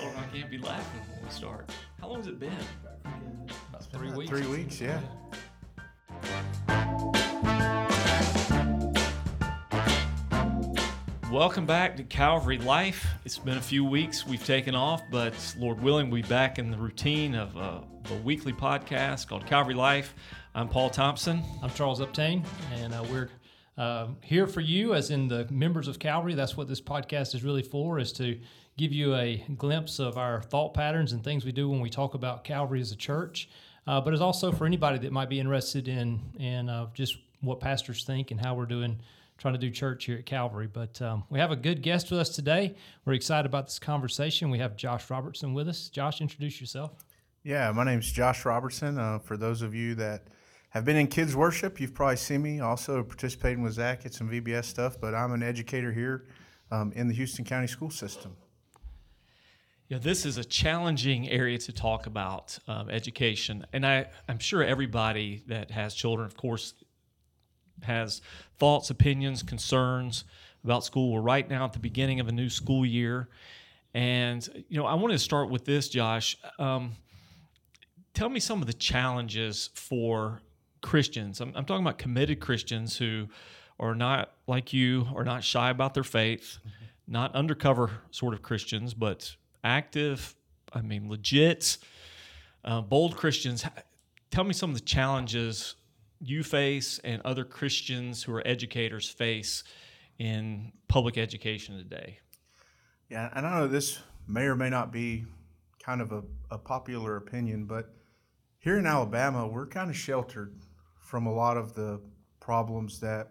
told him I can't be laughing when we start. How long has it been? About three weeks. Three weeks, yeah. Welcome back to Calvary Life. It's been a few weeks we've taken off, but Lord willing, we'll be back in the routine of a, a weekly podcast called Calvary Life. I'm Paul Thompson. I'm Charles Uptain, and uh, we're uh, here for you, as in the members of Calvary. That's what this podcast is really for, is to give you a glimpse of our thought patterns and things we do when we talk about Calvary as a church. Uh, but it's also for anybody that might be interested in in uh, just what pastors think and how we're doing trying to do church here at Calvary. But um, we have a good guest with us today. We're excited about this conversation. We have Josh Robertson with us. Josh, introduce yourself. Yeah, my name's Josh Robertson. Uh, for those of you that have been in kids worship, you've probably seen me also participating with Zach at some VBS stuff, but I'm an educator here um, in the Houston County school system. Yeah, this is a challenging area to talk about um, education, and I, I'm sure everybody that has children, of course, has thoughts, opinions, concerns about school. We're right now at the beginning of a new school year. And, you know, I wanted to start with this, Josh. Um, tell me some of the challenges for Christians. I'm, I'm, talking about committed Christians who are not like you, are not shy about their faith, mm-hmm. not undercover sort of Christians, but active, I mean, legit, uh, bold Christians. Tell me some of the challenges you face and other Christians who are educators face in public education today? Yeah, and I know this may or may not be kind of a, a popular opinion, but here in Alabama, we're kind of sheltered from a lot of the problems that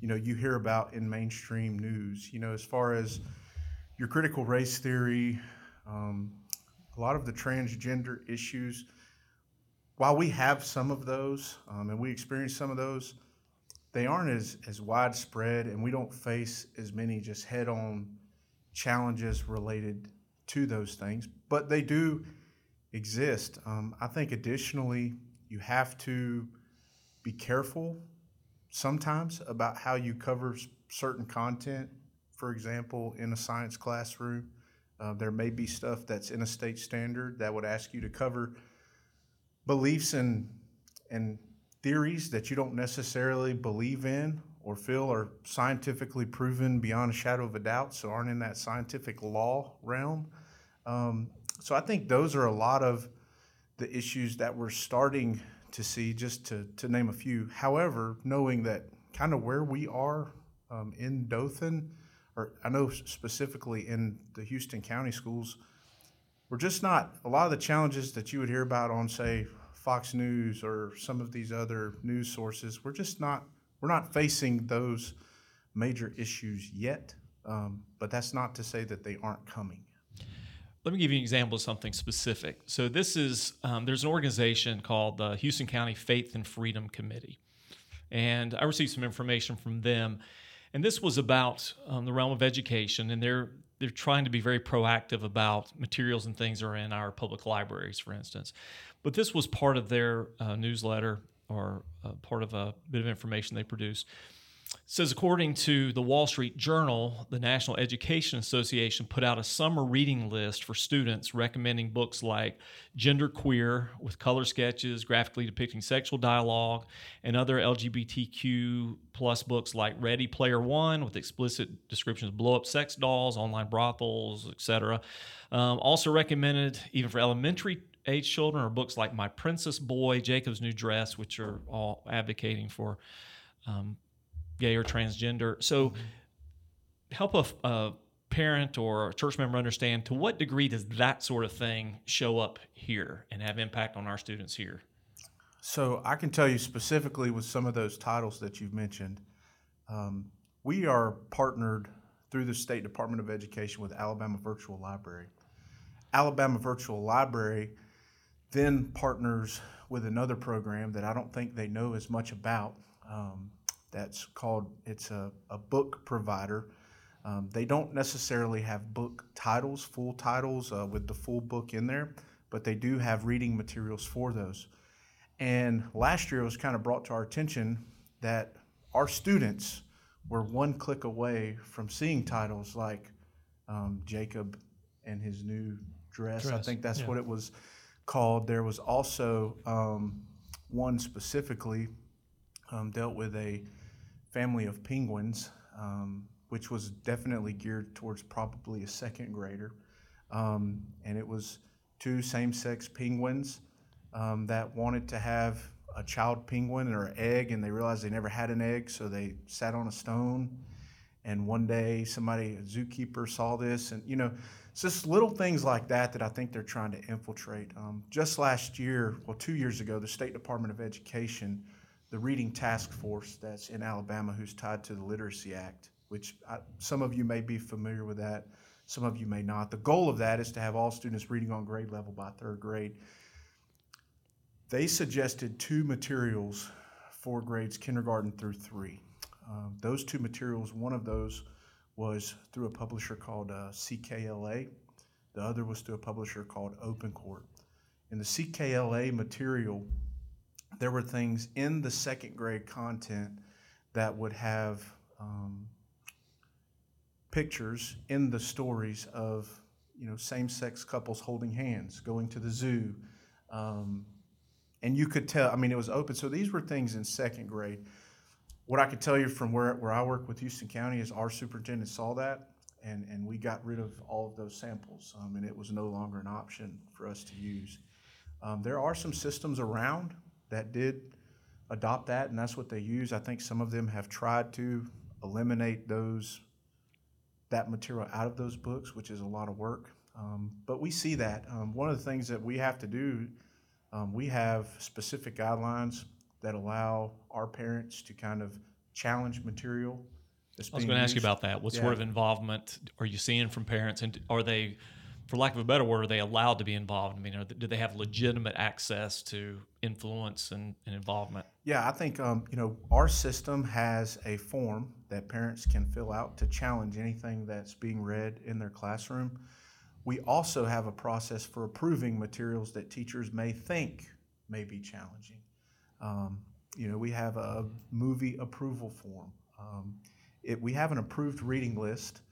you know you hear about in mainstream news. You know, as far as your critical race theory, um, a lot of the transgender issues while we have some of those um, and we experience some of those, they aren't as, as widespread and we don't face as many just head on challenges related to those things, but they do exist. Um, I think additionally, you have to be careful sometimes about how you cover certain content. For example, in a science classroom, uh, there may be stuff that's in a state standard that would ask you to cover beliefs and and theories that you don't necessarily believe in or feel are scientifically proven beyond a shadow of a doubt, so aren't in that scientific law realm. Um, so I think those are a lot of the issues that we're starting to see, just to, to name a few. However, knowing that kind of where we are um, in Dothan, or I know specifically in the Houston County schools, we're just not a lot of the challenges that you would hear about on say Fox News or some of these other news sources. We're just not we're not facing those major issues yet. Um, but that's not to say that they aren't coming. Let me give you an example of something specific. So this is um, there's an organization called the Houston County Faith and Freedom Committee, and I received some information from them, and this was about um, the realm of education, and they're they're trying to be very proactive about materials and things that are in our public libraries, for instance. But this was part of their uh, newsletter or uh, part of a bit of information they produced. Says according to the Wall Street Journal, the National Education Association put out a summer reading list for students recommending books like Gender Queer with color sketches graphically depicting sexual dialogue and other LGBTQ plus books like Ready Player One with explicit descriptions of blow up sex dolls, online brothels, etc. Um, also recommended even for elementary age children are books like My Princess Boy, Jacob's New Dress, which are all advocating for um, gay or transgender. So, mm-hmm. help a, a, parent or a church member understand to what degree does that sort of thing show up here and have impact on our students here? So, I can tell you specifically with some of those titles that you've mentioned, um, we are partnered through the State Department of Education with Alabama Virtual Library. Alabama Virtual Library then partners with another program that I don't think they know as much about. Um, that's called it's a, a book provider. Um, they don't necessarily have book titles, full titles uh, with the full book in there, but they do have reading materials for those. And last year it was kind of brought to our attention that our students were one click away from seeing titles like um, Jacob and his new dress. I think that's yeah. what it was called. There was also um, one specifically um, dealt with a family of penguins, um, which was definitely geared towards probably a second grader. Um, and it was two same sex penguins um, that wanted to have a child penguin or an egg, and they realized they never had an egg, so they sat on a stone. And one day, somebody, a zookeeper, saw this, and you know, it's just little things like that that I think they're trying to infiltrate. Um, just last year, well, two years ago, the State Department of Education, the Reading Task Force that's in Alabama, who's tied to the Literacy Act, which I, some of you may be familiar with that, some of you may not. The goal of that is to have all students reading on grade level by third grade. They suggested two materials for grades kindergarten through three. Um, those two materials, one of those was through a publisher called uh, CKLA. The other was through a publisher called Open Court. And the CKLA material, there were things in the second grade content that would have um, pictures in the stories of you know same-sex couples holding hands, going to the zoo, um, and you could tell. I mean, it was open. So these were things in second grade. What I could tell you from where, where I work with Houston County is our superintendent saw that, and, and we got rid of all of those samples, um, and it was no longer an option for us to use. Um, there are some systems around that did adopt that, and that's what they use. I think some of them have tried to eliminate those that material out of those books, which is a lot of work. Um, but we see that. Um, one of the things that we have to do, um, we have specific guidelines that allow our parents to kind of challenge material. That's I was going to ask you about that. What Yeah. sort of involvement are you seeing from parents, and are they, for lack of a better word, are they allowed to be involved? I mean, are do they have legitimate access to influence and, and involvement? Yeah, I think um, you know our system has a form that parents can fill out to challenge anything that's being read in their classroom. We also have a process for approving materials that teachers may think may be challenging. Um, you know, we have a movie approval form. Um, it, we have an approved reading list.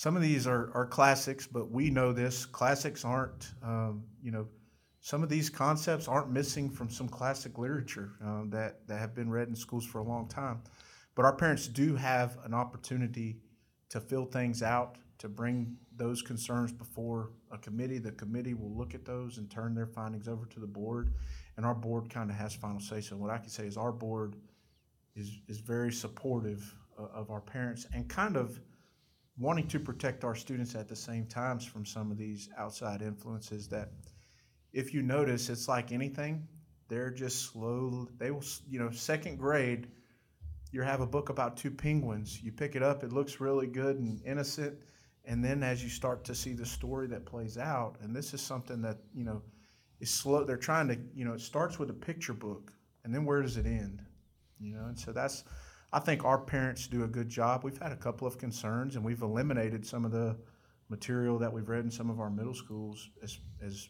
Some of these are, are classics, but we know this. Classics aren't, um, you know, some of these concepts aren't missing from some classic literature um, that, that have been read in schools for a long time. But our parents do have an opportunity to fill things out, to bring those concerns before a committee. The committee will look at those and turn their findings over to the board, and our board kind of has final say. So what I can say is our board is, is very supportive of, of our parents and kind of wanting to protect our students at the same times from some of these outside influences that if you notice, it's like anything. They're just slow. They will, you know, second grade. You have a book about two penguins. You pick it up. It looks really good and innocent, and then as you start to see the story that plays out, and this is something that you know is slow. They're trying to, you know, it starts with a picture book, and then where does it end? You know, and so that's. I think our parents do a good job. We've had a couple of concerns, and we've eliminated some of the material that we've read in some of our middle schools as as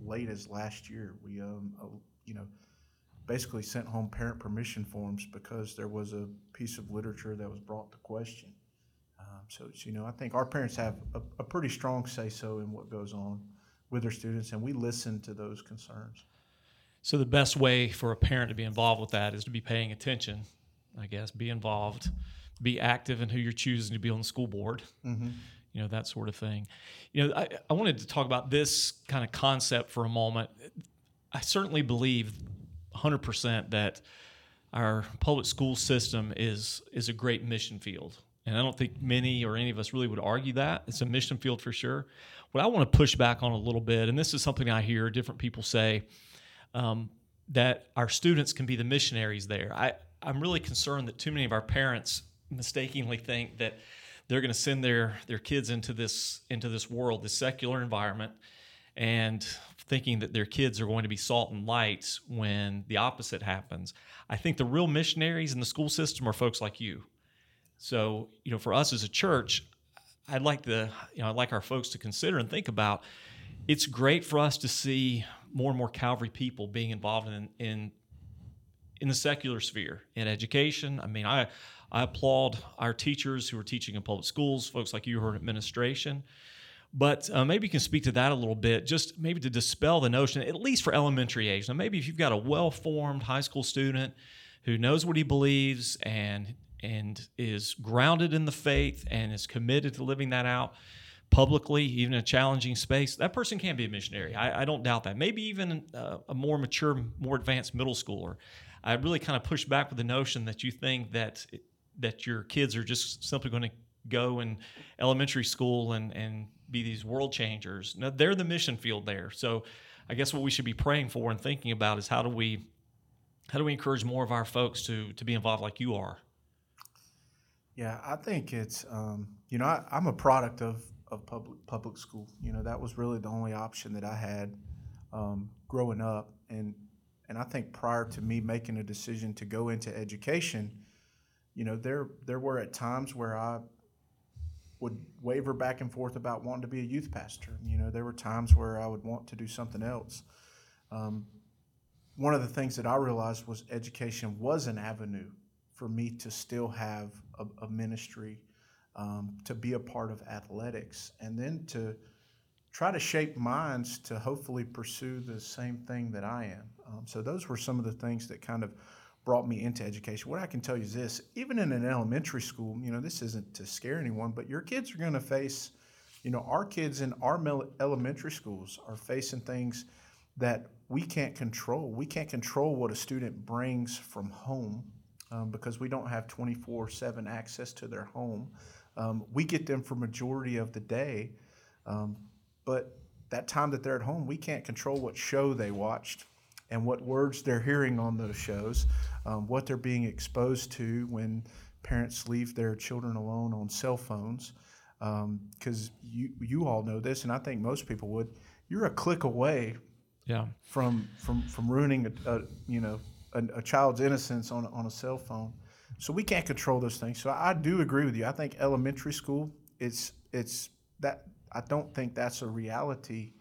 late as last year. We, um, you know, basically sent home parent permission forms because there was a piece of literature that was brought to question. Um, so, you know, I think our parents have a, a pretty strong say so in what goes on with their students, and we listen to those concerns. So the best way for a parent to be involved with that is to be paying attention, I guess, be involved, be active in who you're choosing to be on the school board. You know, that sort of thing. You know, I, I wanted to talk about this kind of concept for a moment. I certainly believe 100% that our public school system is is a great mission field. And I don't think many or any of us really would argue that. It's a mission field for sure. What I want to push back on a little bit, and this is something I hear different people say, um, that our students can be the missionaries there. I, I'm really concerned that too many of our parents mistakenly think that they're going to send their their kids into this into this world, this secular environment, and thinking that their kids are going to be salt and light when the opposite happens. I think the real missionaries in the school system are folks like you. So, you know, for us as a church, I'd like the you know I'd like our folks to consider and think about. It's great for us to see more and more Calvary people being involved in in in the secular sphere in education. I mean, I I applaud our teachers who are teaching in public schools, folks like you who are in administration. But uh, maybe you can speak to that a little bit, just maybe to dispel the notion, at least for elementary age. Now, maybe if you've got a well formed high school student who knows what he believes and and is grounded in the faith and is committed to living that out publicly, even in a challenging space, that person can be a missionary. I, I don't doubt that. Maybe even a, a more mature, more advanced middle schooler. I really kind of push back with the notion that you think that that your kids are just simply going to go in elementary school and and be these world changers. No, they're the mission field there. So I guess what we should be praying for and thinking about is how do we how do we encourage more of our folks to to be involved like you are? Yeah, I think it's um, you know I, I'm a product of of public public school. You know that was really the only option that I had um, growing up, and and I think prior to me making a decision to go into education, you know there there were at times where I would waver back and forth about wanting to be a youth pastor. You know there were times where I would want to do something else. Um, one of the things that I realized was education was an avenue for me to still have a, a ministry, um, to be a part of athletics, and then to try to shape minds to hopefully pursue the same thing that I am. Um, so those were some of the things that kind of brought me into education. What I can tell you is this: even in an elementary school, you know, this isn't to scare anyone, but your kids are going to face, you know, our kids in our elementary schools are facing things that we can't control. We can't control what a student brings from home um, because we don't have 24 7 access to their home. Um, we get them for majority of the day, um, but that time that they're at home, we can't control what show they watched and what words they're hearing on those shows, um, what they're being exposed to when parents leave their children alone on cell phones. Because um, you you all know this, and I think most people would. You're a click away yeah. from from from ruining a, a you know a, a, child's innocence on on a cell phone. So we can't control those things. So I do agree with you. I think elementary school it's it's that I don't think that's a reality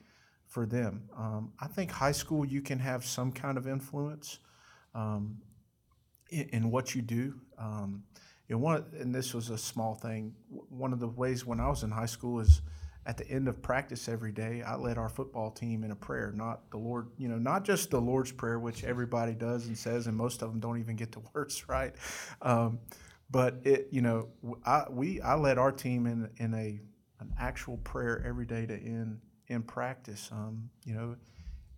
for them. Um, I think high school you can have some kind of influence um, in, in, what you do. Um, and one and this was a small thing. One of the ways when I was in high school is at the end of practice every day, I led our football team in a prayer, not the Lord, you know, not just the Lord's Prayer, which everybody does and says, and most of them don't even get the words right. Um, but it, you know, I we I led our team in in a an actual prayer every day to end in practice. Um, you know,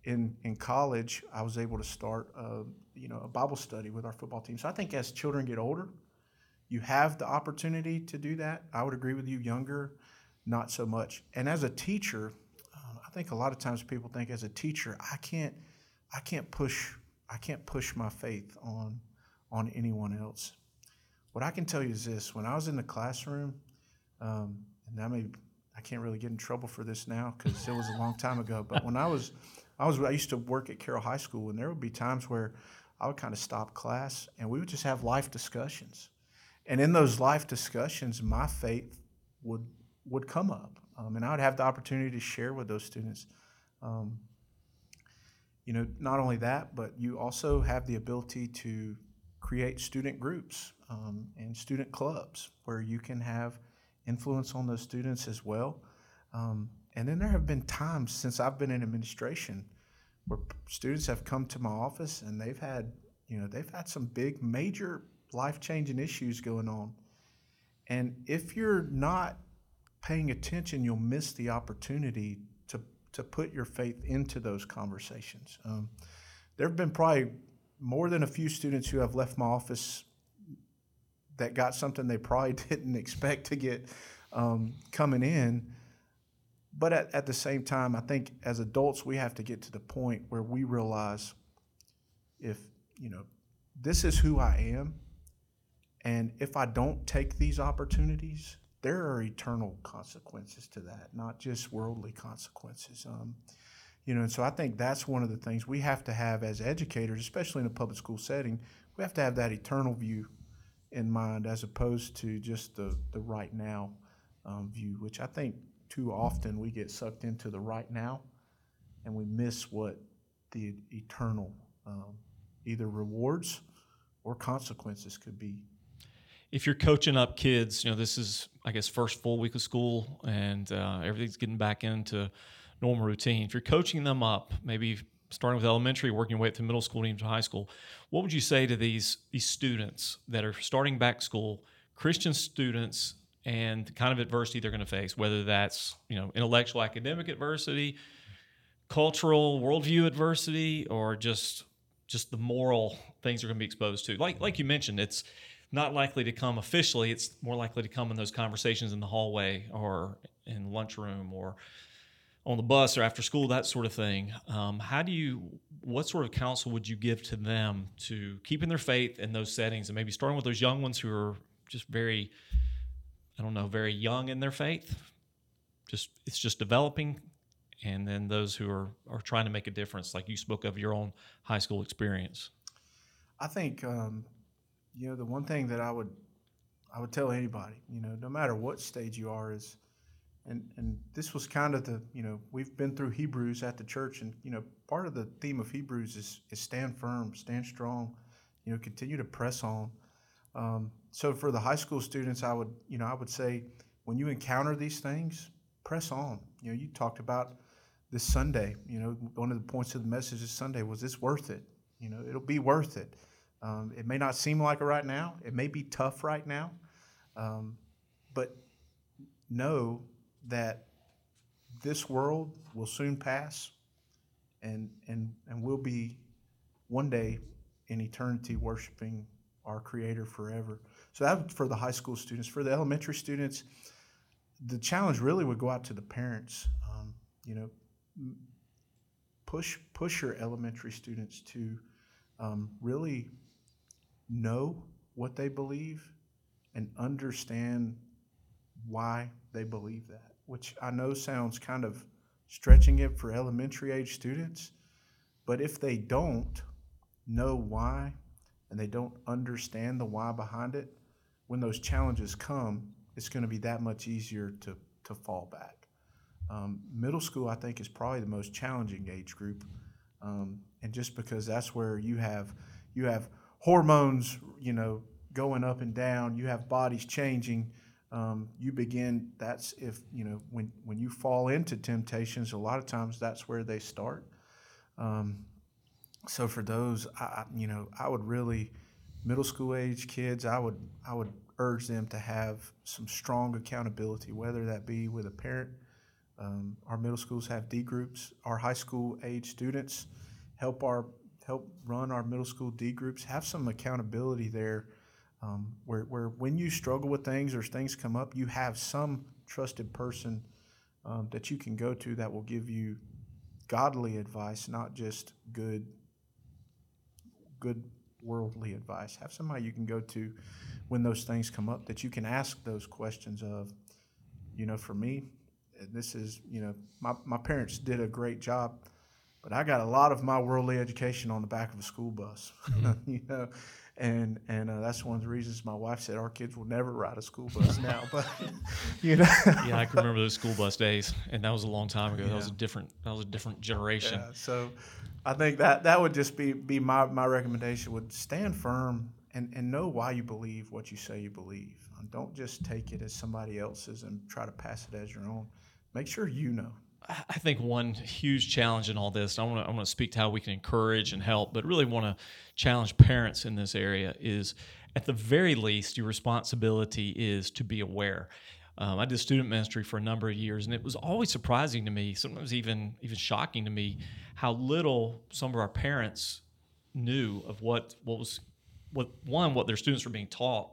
in in college, I was able to start a, you know a Bible study with our football team. So I think as children get older, you have the opportunity to do that. I would agree with you. Younger not so much. And as a teacher, um, I think a lot of times people think as a teacher, I can't, I can't push, I can't push my faith on, on anyone else. What I can tell you is this: when I was in the classroom, um, I may, I can't really get in trouble for this now because it was a long time ago. But when I was, I was, I used to work at Carroll High School, and there would be times where I would kind of stop class and we would just have life discussions. And in those life discussions, my faith would would come up. Um, and I would have the opportunity to share with those students. Um, you know, not only that, but you also have the ability to create student groups um, and student clubs where you can have influence on those students as well. Um, and then there have been times since I've been in administration where students have come to my office and they've had, you know, they've had some big, major life changing issues going on. And if you're not paying attention, you'll miss the opportunity to, to put your faith into those conversations. Um, there have been probably more than a few students who have left my office that got something they probably didn't expect to get um, coming in. But at, at the same time, I think as adults, we have to get to the point where we realize if, you know, this is who I am. And if I don't take these opportunities, there are eternal consequences to that, not just worldly consequences. Um, you know, and so I think that's one of the things we have to have as educators, especially in a public school setting. We have to have that eternal view in mind as opposed to just the, the right now um, view, which I think too often we get sucked into the right now and we miss what the eternal um, either rewards or consequences could be if you're coaching up kids, you know, this is, I guess, first full week of school and uh, everything's getting back into normal routine. If you're coaching them up, maybe starting with elementary, working your way up to middle school and even to high school, what would you say to these these students that are starting back school, Christian students, and the kind of adversity they're going to face, whether that's you know intellectual academic adversity, cultural worldview adversity, or just just the moral things they're going to be exposed to. Like like you mentioned, it's not likely to come officially. It's more likely to come in those conversations in the hallway or in lunchroom or on the bus or after school, that sort of thing. Um, how do you, what sort of counsel would you give to them to keeping their faith in those settings and maybe starting with those young ones who are just very, I don't know, very young in their faith? Just, it's just developing. And then those who are, are trying to make a difference, like you spoke of your own high school experience. I think, um, you know, the one thing that I would, I would tell anybody, you know, no matter what stage you are, is and and this was kind of the you know we've been through Hebrews at the church, and you know part of the theme of Hebrews is is stand firm, stand strong, you know continue to press on. Um, so for the high school students, I would you know I would say when you encounter these things, press on. You know you talked about this Sunday. You know one of the points of the message this Sunday was this worth it. You know it'll be worth it. Um, it may not seem like it right now. It may be tough right now, um, but know that this world will soon pass and, and, and we'll be one day in eternity worshiping our Creator forever. So that for the high school students. For the elementary students, the challenge really would go out to the parents. Um, you know, push push your elementary students to um, really know what they believe and understand why they believe that which I know sounds kind of stretching it for elementary age students, but if they don't know why and they don't understand the why behind it, when those challenges come, it's going to be that much easier to, to fall back. Um, middle school, I think, is probably the most challenging age group, um, and just because that's where you have you have hormones, you know, going up and down, you have bodies changing, um, you begin that's if you know when when you fall into temptations a lot of times that's where they start. Um, so for those I, you know i would really middle school age kids i would i would urge them to have some strong accountability whether that be with a parent. Um, our middle schools have d groups. Our high school age students help our help run our middle school d groups have some accountability there um, where, where when you struggle with things or things come up, you have some trusted person um, that you can go to that will give you godly advice, not just good, good worldly advice. Have somebody you can go to when those things come up that you can ask those questions of. You know, for me, this is you know my my parents did a great job, but I got a lot of my worldly education on the back of a school bus. Mm-hmm. you know and and uh, that's one of the reasons my wife said our kids will never ride a school bus now. But you know, yeah, I can remember those school bus days, and that was a long time ago. Yeah. That was a different that was a different generation. Yeah, so I think that that would just be be my my recommendation would stand firm and and know why you believe what you say you believe. Don't just take it as somebody else's and try to pass it as your own. Make sure you know. I think one huge challenge in all this, I want to I want to speak to how we can encourage and help, but really want to challenge parents in this area is at the very least your responsibility is to be aware. Um, I did student ministry for a number of years, and it was always surprising to me, sometimes even even shocking to me, how little some of our parents knew of what what was what one what their students were being taught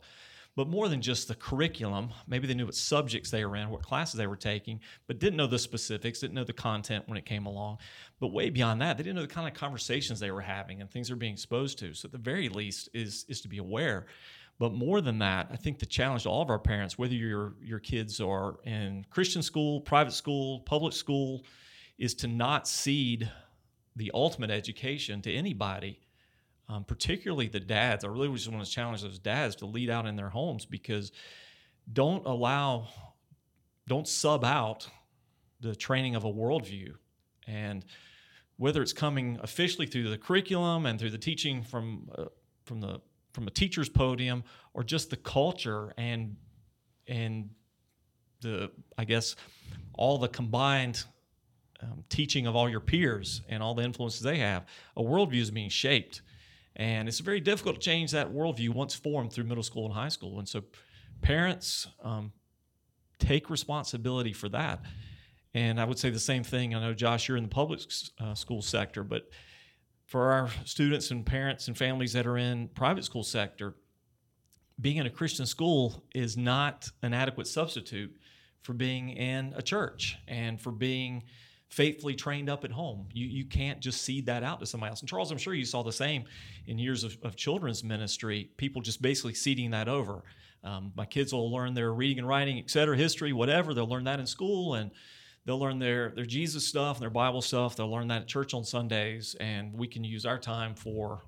but more than just the curriculum. Maybe they knew what subjects they were in, what classes they were taking, but didn't know the specifics, didn't know the content when it came along. But way beyond that, they didn't know the kind of conversations they were having and things they're being exposed to. So at the very least is is to be aware. But more than that, I think the challenge to all of our parents, whether your your kids are in Christian school, private school, public school, is to not cede the ultimate education to anybody um, particularly the dads. I really just want to challenge those dads to lead out in their homes because don't allow, don't sub out the training of a worldview. And whether it's coming officially through the curriculum and through the teaching from uh, from the from a teacher's podium or just the culture and and the I guess all the combined um, teaching of all your peers and all the influences they have, a worldview is being shaped. And it's very difficult to change that worldview once formed through middle school and high school. And so parents um, take responsibility for that. And I would say the same thing. I know, Josh, you're in the public uh, school sector, but for our students and parents and families that are in private school sector, being in a Christian school is not an adequate substitute for being in a church and for being faithfully trained up at home. You, you can't just cede that out to somebody else. And Charles, I'm sure you saw the same in years of, of children's ministry, people just basically ceding that over. Um, my kids will learn their reading and writing, et cetera, history, whatever. They'll learn that in school and they'll learn their, their Jesus stuff and their Bible stuff. They'll learn that at church on Sundays, and we can use our time for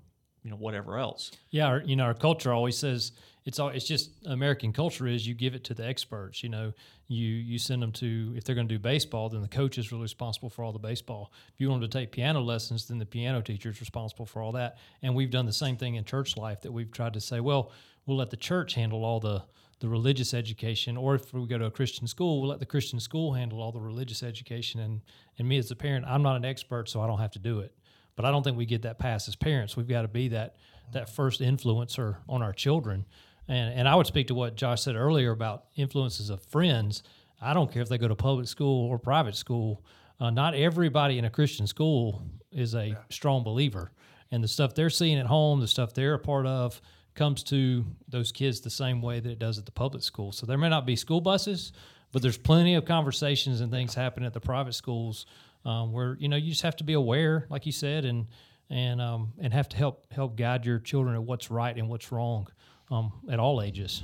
you know whatever else. Yeah, our, you know our culture always says it's all it's just American culture is you give it to the experts. You know, you you send them to if they're going to do baseball, then the coach is really responsible for all the baseball. If you want them to take piano lessons, then the piano teacher is responsible for all that. And we've done the same thing in church life that we've tried to say, well, we'll let the church handle all the the religious education, or if we go to a Christian school, we'll let the Christian school handle all the religious education. And and me as a parent, I'm not an expert, so I don't have to do it. But I don't think we get that past as parents. We've got to be that that first influencer on our children. And and I would speak to what Josh said earlier about influences of friends. I don't care if they go to public school or private school. Uh, not everybody in a Christian school is a yeah. strong believer, and the stuff they're seeing at home, the stuff they're a part of, comes to those kids the same way that it does at the public school. So there may not be school buses, but there's plenty of conversations and things happening at the private schools um, where you know you just have to be aware, like you said, and and um, and have to help help guide your children at what's right and what's wrong um, at all ages.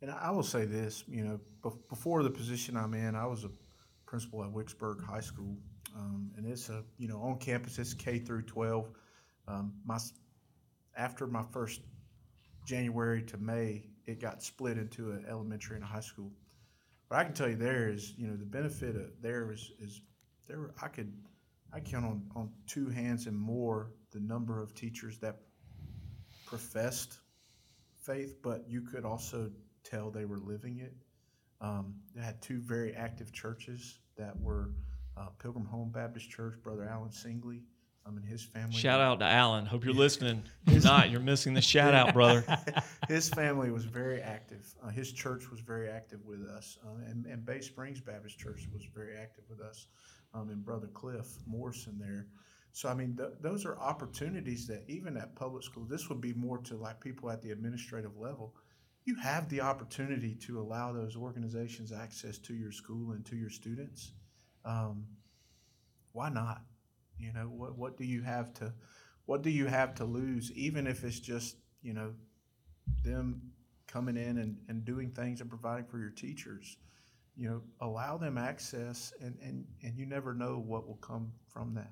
And I will say this, you know, before the position I'm in, I was a principal at Wicksburg High School, um, and it's a you know on campus. It's K through 12. Um, my after my first January to May, it got split into an elementary and a high school. But I can tell you there is, you know, the benefit of there is, is there. I could, I count on, on two hands and more the number of teachers that professed faith, but you could also tell they were living it. Um, they had two very active churches that were uh, Pilgrim Home Baptist Church, Brother Alan Singley, um, and his family. Shout out to Alan. Hope you're listening. If not, you're missing the shout out, brother. his family was very active. Uh, his church was very active with us, uh, and, and Bay Springs Baptist Church was very active with us, um, and Brother Cliff Morrison there. So I mean, th- those are opportunities that even at public school, this would be more to like people at the administrative level. You have the opportunity to allow those organizations access to your school and to your students. Um, why not? You know, what what do you have to what do you have to lose, even if it's just, you know, them coming in and, and doing things and providing for your teachers. You know, allow them access and, and, and you never know what will come from that.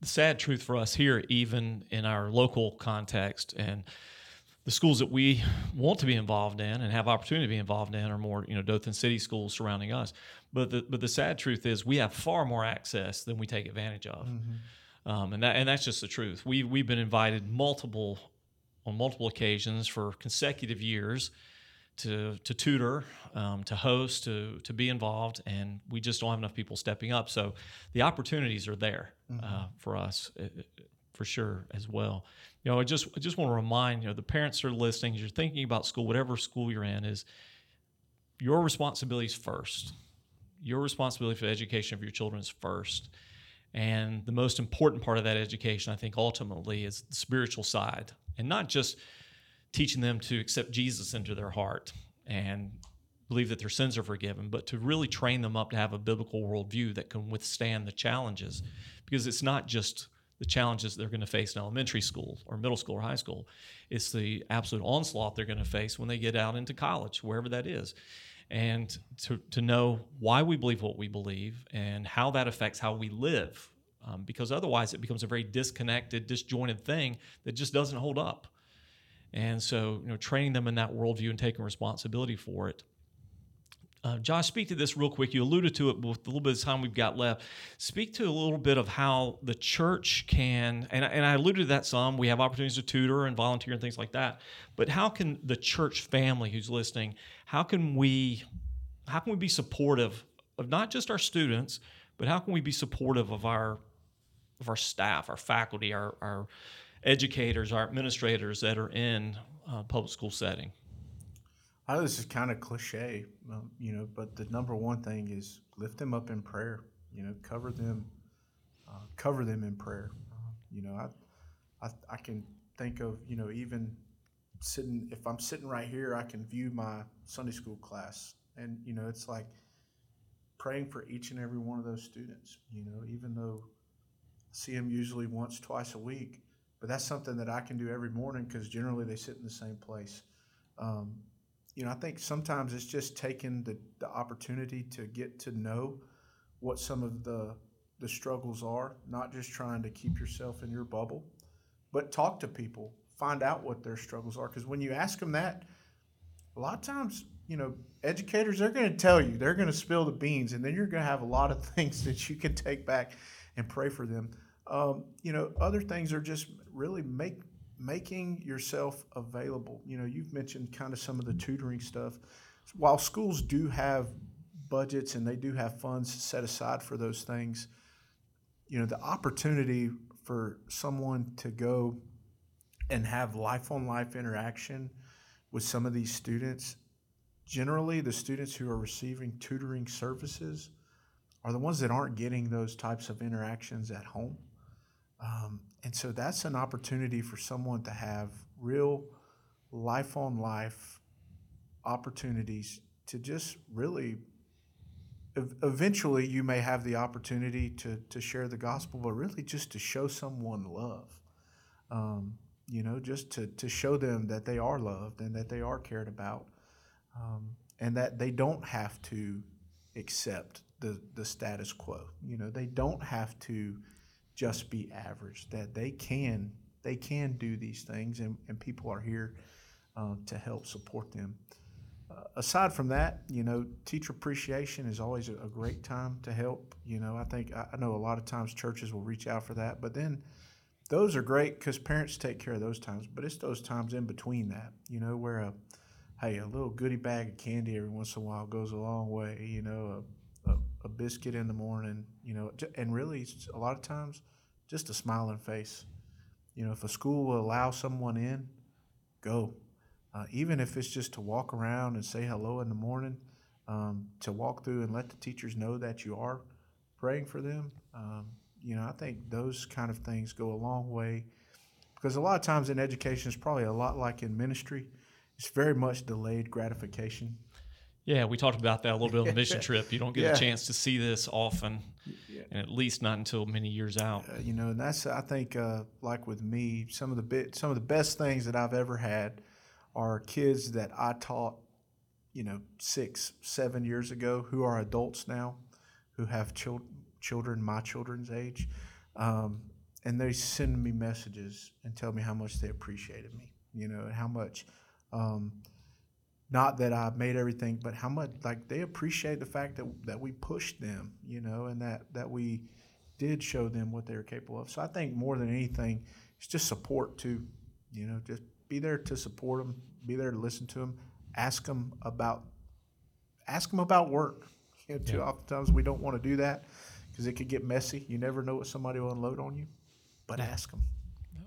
The sad truth for us here, even in our local context and the schools that we want to be involved in and have opportunity to be involved in are more, you know, Dothan City schools surrounding us. But the but the sad truth is we have far more access than we take advantage of, mm-hmm. um, and that and that's just the truth. We we've been invited multiple on multiple occasions for consecutive years to to tutor, um, to host, to to be involved, and we just don't have enough people stepping up. So the opportunities are there mm-hmm. uh, for us. Uh, uh, for sure as well. You know, I just I just want to remind you know the parents are listening, you're thinking about school, whatever school you're in, is your responsibilities first. Your responsibility for the education of your children is first. And the most important part of that education, I think, ultimately is the spiritual side. And not just teaching them to accept Jesus into their heart and believe that their sins are forgiven, but to really train them up to have a biblical worldview that can withstand the challenges. Because it's not just the challenges they're going to face in elementary school or middle school or high school. It's the absolute onslaught they're going to face when they get out into college, wherever that is. And to, to know why we believe what we believe and how that affects how we live. Um, because otherwise, it becomes a very disconnected, disjointed thing that just doesn't hold up. And so, you know, training them in that worldview and taking responsibility for it Uh, Josh, speak to this real quick. You alluded to it with a little bit of time we've got left. Speak to a little bit of how the church can, and, and I alluded to that some. We have opportunities to tutor and volunteer and things like that. But how can the church family who's listening, how can we, how can we be supportive of not just our students, but how can we be supportive of our, of our staff, our faculty, our, our educators, our administrators that are in uh, public school setting? I know this is kind of cliche, um, you know, but the number one thing is lift them up in prayer. You know, cover them, uh, cover them in prayer. You know, I, I, I can think of you know even sitting if I'm sitting right here, I can view my Sunday school class, and you know, it's like praying for each and every one of those students. You know, even though I see them usually once, twice a week, but that's something that I can do every morning because generally they sit in the same place. Um, you know, I think sometimes it's just taking the, the opportunity to get to know what some of the the struggles are, not just trying to keep yourself in your bubble, but talk to people, find out what their struggles are. Because when you ask them that, a lot of times, you know, educators they're going to tell you, they're going to spill the beans, and then you're going to have a lot of things that you can take back and pray for them. Um, you know, other things are just really make making yourself available. You know, you've mentioned kind of some of the tutoring stuff. While schools do have budgets and they do have funds set aside for those things, you know, the opportunity for someone to go and have life on life interaction with some of these students, generally the students who are receiving tutoring services are the ones that aren't getting those types of interactions at home. Um, and so that's an opportunity for someone to have real life on life opportunities to just really eventually you may have the opportunity to, to share the gospel but really just to show someone love. Um, you know just to, to show them that they are loved and that they are cared about um, and that they don't have to accept the, the status quo. You know they don't have to just be average. That they can they can do these things, and, and people are here uh, to help support them. Uh, aside from that, you know, teacher appreciation is always a, a great time to help. You know, I think I, I, know a lot of times churches will reach out for that, but then those are great because parents take care of those times. But it's those times in between that, you know, where a hey, a little goodie bag of candy every once in a while goes a long way. You know, a, biscuit in the morning, you know, and really a lot of times just a smiling face. You know, if a school will allow someone in, go. Uh, even if it's just to walk around and say hello in the morning, um, to walk through and let the teachers know that you are praying for them. Um, you know, I think those kind of things go a long way because a lot of times in education, it's probably a lot like in ministry. It's very much delayed gratification. Yeah, we talked about that a little bit on the mission trip. You don't get yeah. a chance to see this often, yeah. and at least not until many years out. Uh, you know, and that's I think uh, like with me, some of the bit, some of the best things that I've ever had are kids that I taught, you know, six, seven years ago, who are adults now, who have chil- children my children's age, um, and they send me messages and tell me how much they appreciated me. You know, and how much. Um, not that I made everything, but how much like they appreciate the fact that that we pushed them, you know, and that that we did show them what they were capable of. So I think more than anything, it's just support too. You know, just be there to support them, be there to listen to them, ask them about ask them about work. You know, too yeah. oftentimes we don't want to do that because it could get messy. You never know what somebody will unload on you, but ask them.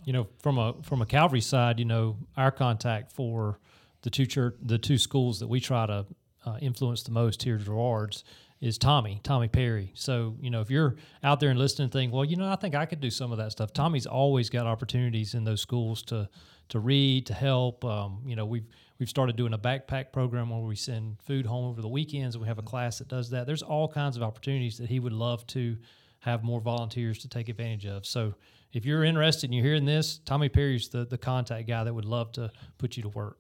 You know, from a from a Calvary side, you know, our contact for the two church, the two schools that we try to uh, influence the most here at Gerards is Tommy, Tommy Perry. So, you know, if you're out there and listening think, well, you know, I think I could do some of that stuff. Tommy's always got opportunities in those schools to to read, to help. Um, you know, we've we've started doing a backpack program where we send food home over the weekends and we have a class that does that. There's all kinds of opportunities that he would love to have more volunteers to take advantage of. So if you're interested and you're hearing this, Tommy Perry's the, the contact guy that would love to put you to work.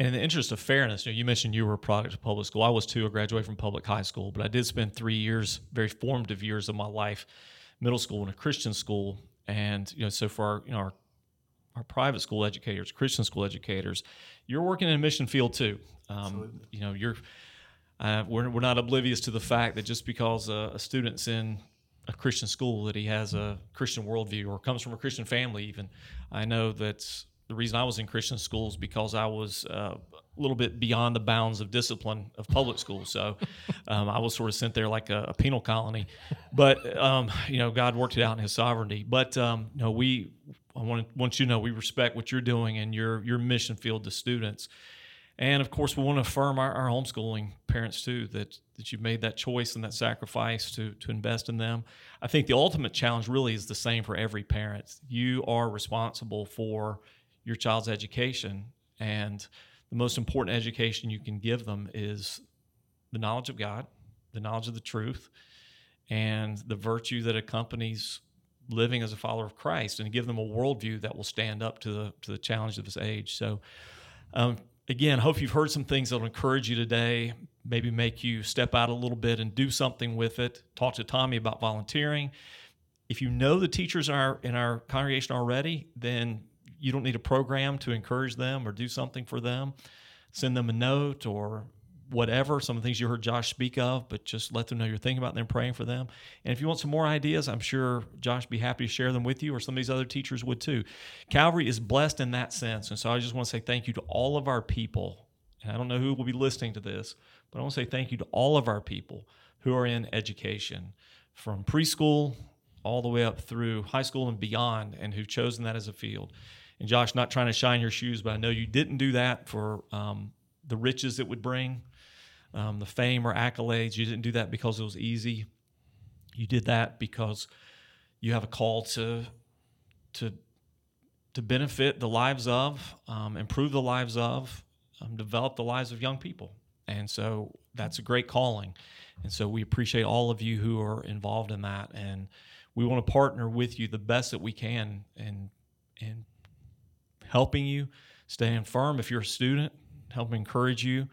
And in the interest of fairness, you, know, you mentioned you were a product of public school. I was too. I graduated from public high school, but I did spend three years, very formative years of my life, middle school in a Christian school. And you know, so for our, you know our our private school educators, Christian school educators, you're working in a mission field too. Um, you know, you're uh, we're, we're not oblivious to the fact that just because a, a student's in a Christian school that he has a Christian worldview or comes from a Christian family. Even I know that the reason I was in Christian schools because I was uh, a little bit beyond the bounds of discipline of public school. So um, I was sort of sent there like a, a penal colony. But um, you know, God worked it out in His sovereignty. But um, know, we I want want you to know we respect what you're doing and your your mission field to students. And of course, we want to affirm our, our homeschooling parents too that that you've made that choice and that sacrifice to to invest in them. I think the ultimate challenge really is the same for every parent. You are responsible for your child's education, and the most important education you can give them is the knowledge of God, the knowledge of the truth, and the virtue that accompanies living as a follower of Christ, and give them a worldview that will stand up to the to the challenge of this age. So. Um, again, hope you've heard some things that will encourage you today, maybe make you step out a little bit and do something with it. Talk to Tommy about volunteering. If you know the teachers in our, in our congregation already, then you don't need a program to encourage them or do something for them. Send them a note or whatever, some of the things you heard Josh speak of, but just let them know you're thinking about them, praying for them. And if you want some more ideas, I'm sure Josh would be happy to share them with you, or some of these other teachers would too. Calvary is blessed in that sense. And so I just want to say thank you to all of our people. And I don't know who will be listening to this, but I want to say thank you to all of our people who are in education from preschool all the way up through high school and beyond, and who've chosen that as a field. And Josh, not trying to shine your shoes, but I know you didn't do that for um, the riches it would bring um, the fame or accolades. You didn't do that because it was easy. You did that because you have a call to to to benefit the lives of, um, improve the lives of, um, develop the lives of young people. And so that's a great calling. And so we appreciate all of you who are involved in that. And we want to partner with you the best that we can in, in helping you, staying firm if you're a student, help encourage you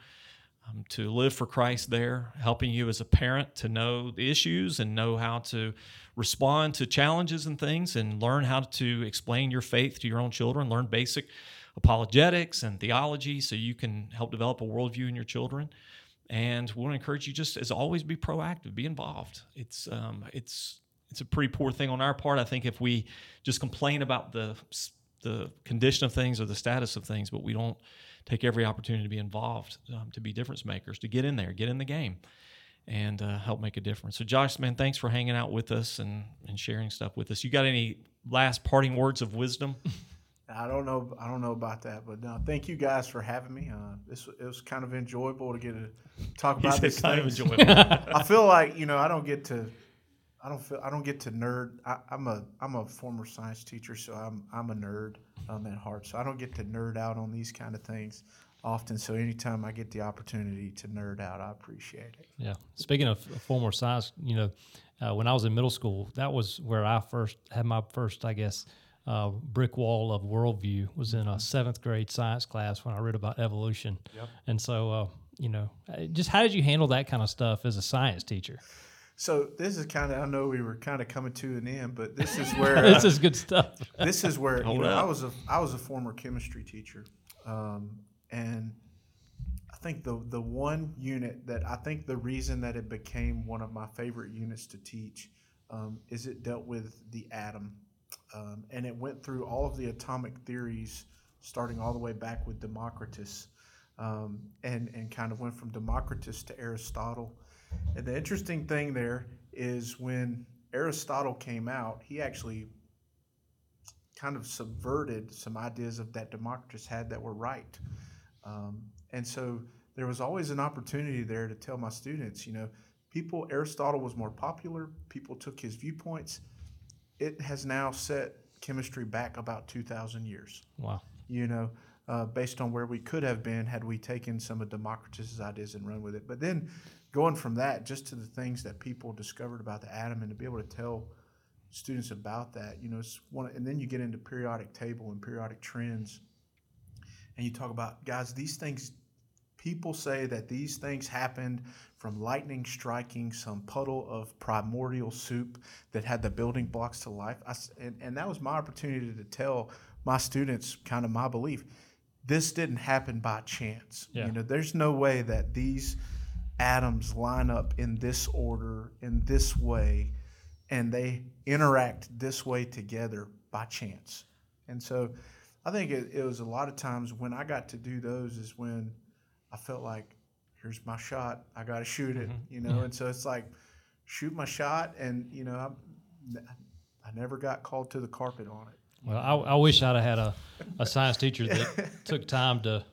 um, to live for Christ there, helping you as a parent to know the issues and know how to respond to challenges and things and learn how to explain your faith to your own children, learn basic apologetics and theology so you can help develop a worldview in your children. And we want to encourage you just as always be proactive, be involved. It's um, it's it's a pretty poor thing on our part. I think if we just complain about the the condition of things or the status of things, but we don't take every opportunity to be involved, um, to be difference makers, to get in there, get in the game, and uh, help make a difference. So, Josh, man, thanks for hanging out with us and, and sharing stuff with us. You got any last parting words of wisdom? I don't know. I don't know about that, but no, thank you guys for having me. Uh, this it was kind of enjoyable to get to talk about this. Kind things. of enjoyable. I feel like you know I don't get to, I don't feel I don't get to nerd. I, am a I'm a former science teacher, so I'm I'm a nerd um, at heart. So I don't get to nerd out on these kind of things often. So anytime I get the opportunity to nerd out, I appreciate it. Yeah. Speaking of former science, you know, uh, when I was in middle school, that was where I first had my first, I guess, uh, brick wall of worldview was in a mm-hmm. seventh grade science class when I read about evolution. Yep. And so, uh, you know, uh, just how did you handle that kind of stuff as a science teacher? So this is kind of I know we were kind of coming to an end, but this is where this uh, is good stuff. this is where you know I was a I was a former chemistry teacher, um, and I think the the one unit that I think the reason that it became one of my favorite units to teach um, is it dealt with the atom, um, and it went through all of the atomic theories, starting all the way back with Democritus, um, and and kind of went from Democritus to Aristotle and the interesting thing there is when Aristotle came out, he actually kind of subverted some ideas of that Democritus had that were right. Um, and so there was always an opportunity there to tell my students, you know, people, Aristotle was more popular, people took his viewpoints. It has now set chemistry back about 2,000 years. Wow. You know, uh, based on where we could have been had we taken some of Democritus's ideas and run with it. But then going from that just to the things that people discovered about the atom and to be able to tell students about that, you know, it's one, and then you get into periodic table and periodic trends, and you talk about guys, these things. People say that these things happened from lightning striking some puddle of primordial soup that had the building blocks to life. I, and, and that was my opportunity to tell my students kind of my belief. This didn't happen by chance. Yeah. You know, there's no way that these atoms line up in this order, in this way, and they interact this way together by chance. And so I think it, it was a lot of times when I got to do those is when I felt like, here's my shot. I got to shoot it, Mm-hmm. you know? And so it's like, shoot my shot. And, you know, I, I never got called to the carpet on it. Well, I, I wish I'd have had a, a science teacher that took time to,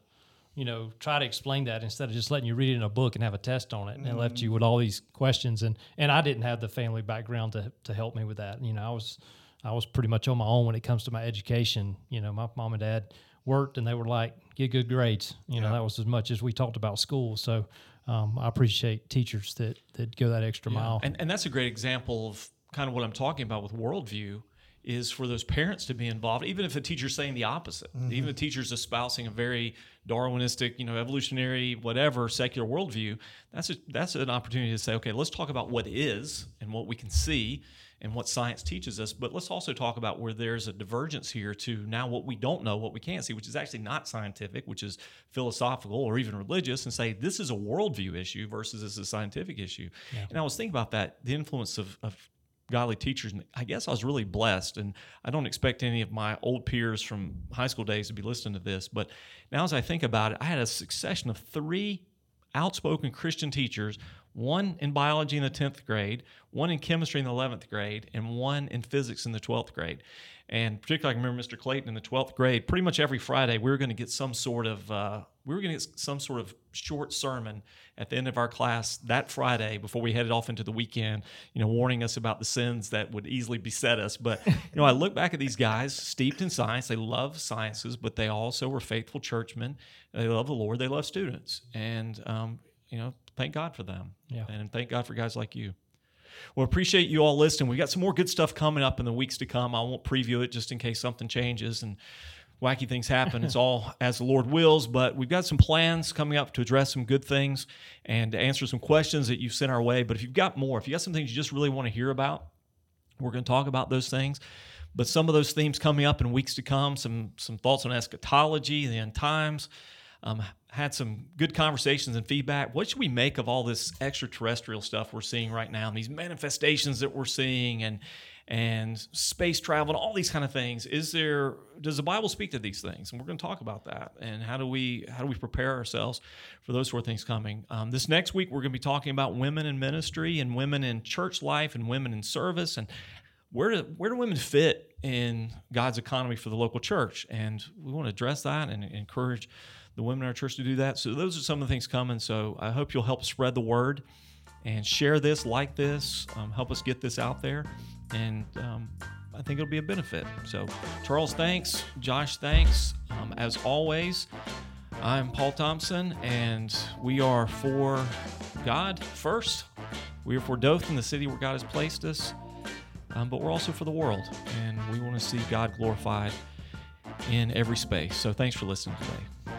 you know, try to explain that instead of just letting you read it in a book and have a test on it and left you with all these questions. And, and I didn't have the family background to, to help me with that. You know, I was I was pretty much on my own when it comes to my education. You know, my mom and dad worked and they were like, get good grades. You know, that was as much as we talked about school. So um, I appreciate teachers that, that go that extra mile. And, and that's a great example of kind of what I'm talking about with worldview is for those parents to be involved, even if a teacher's saying the opposite, mm-hmm. even if a teacher's espousing a very Darwinistic, you know, evolutionary, whatever secular worldview, that's a, that's an opportunity to say, okay, let's talk about what is and what we can see and what science teaches us, but let's also talk about where there's a divergence here to now what we don't know, what we can't see, which is actually not scientific, which is philosophical or even religious, and say this is a worldview issue versus this is a scientific issue. And I was thinking about that, the influence of, of godly teachers. And I guess I was really blessed. And I don't expect any of my old peers from high school days to be listening to this. But now, as I think about it, I had a succession of three outspoken Christian teachers one in biology in the 10th grade, one in chemistry in the 11th grade, and one in physics in the 12th grade. And particularly, I remember Mr. Clayton in the 12th grade, pretty much every Friday, we were going to get some sort of, uh, we were going to get some sort of short sermon at the end of our class that Friday before we headed off into the weekend, you know, warning us about the sins that would easily beset us. But, you know, I look back at these guys steeped in science. They love sciences, but they also were faithful churchmen. They love the Lord. They love students. And, um, you know, thank God for them. Yeah. And thank God for guys like you. Well, appreciate you all listening. We got some more good stuff coming up in the weeks to come. I won't preview it just in case something changes and wacky things happen. It's all as the Lord wills, but we've got some plans coming up to address some good things and to answer some questions that you've sent our way. But if you've got more, if you got some things you just really want to hear about, we're going to talk about those things. But some of those themes coming up in weeks to come, some some thoughts on eschatology, the end times. Um, had some good conversations and feedback. What should we make of all this extraterrestrial stuff we're seeing right now, and these manifestations that we're seeing, and and space travel, and all these kind of things? Is there does the Bible speak to these things? And we're going to talk about that. And how do we how do we prepare ourselves for those sort of things coming? Um, this next week, we're going to be talking about women in ministry and women in church life and women in service and where do where do women fit in God's economy for the local church? And we want to address that and encourage the women in our church to do that. So those are some of the things coming. So I hope you'll help spread the word and share this, like this, um, help us get this out there, and um, I think it'll be a benefit. So Charles, thanks. Josh, thanks. Um, as always, I'm Paul Thompson, and we are for God first. We are for Dothan, the city where God has placed us um, but we're also for the world, and we want to see God glorified in every space. So thanks for listening today.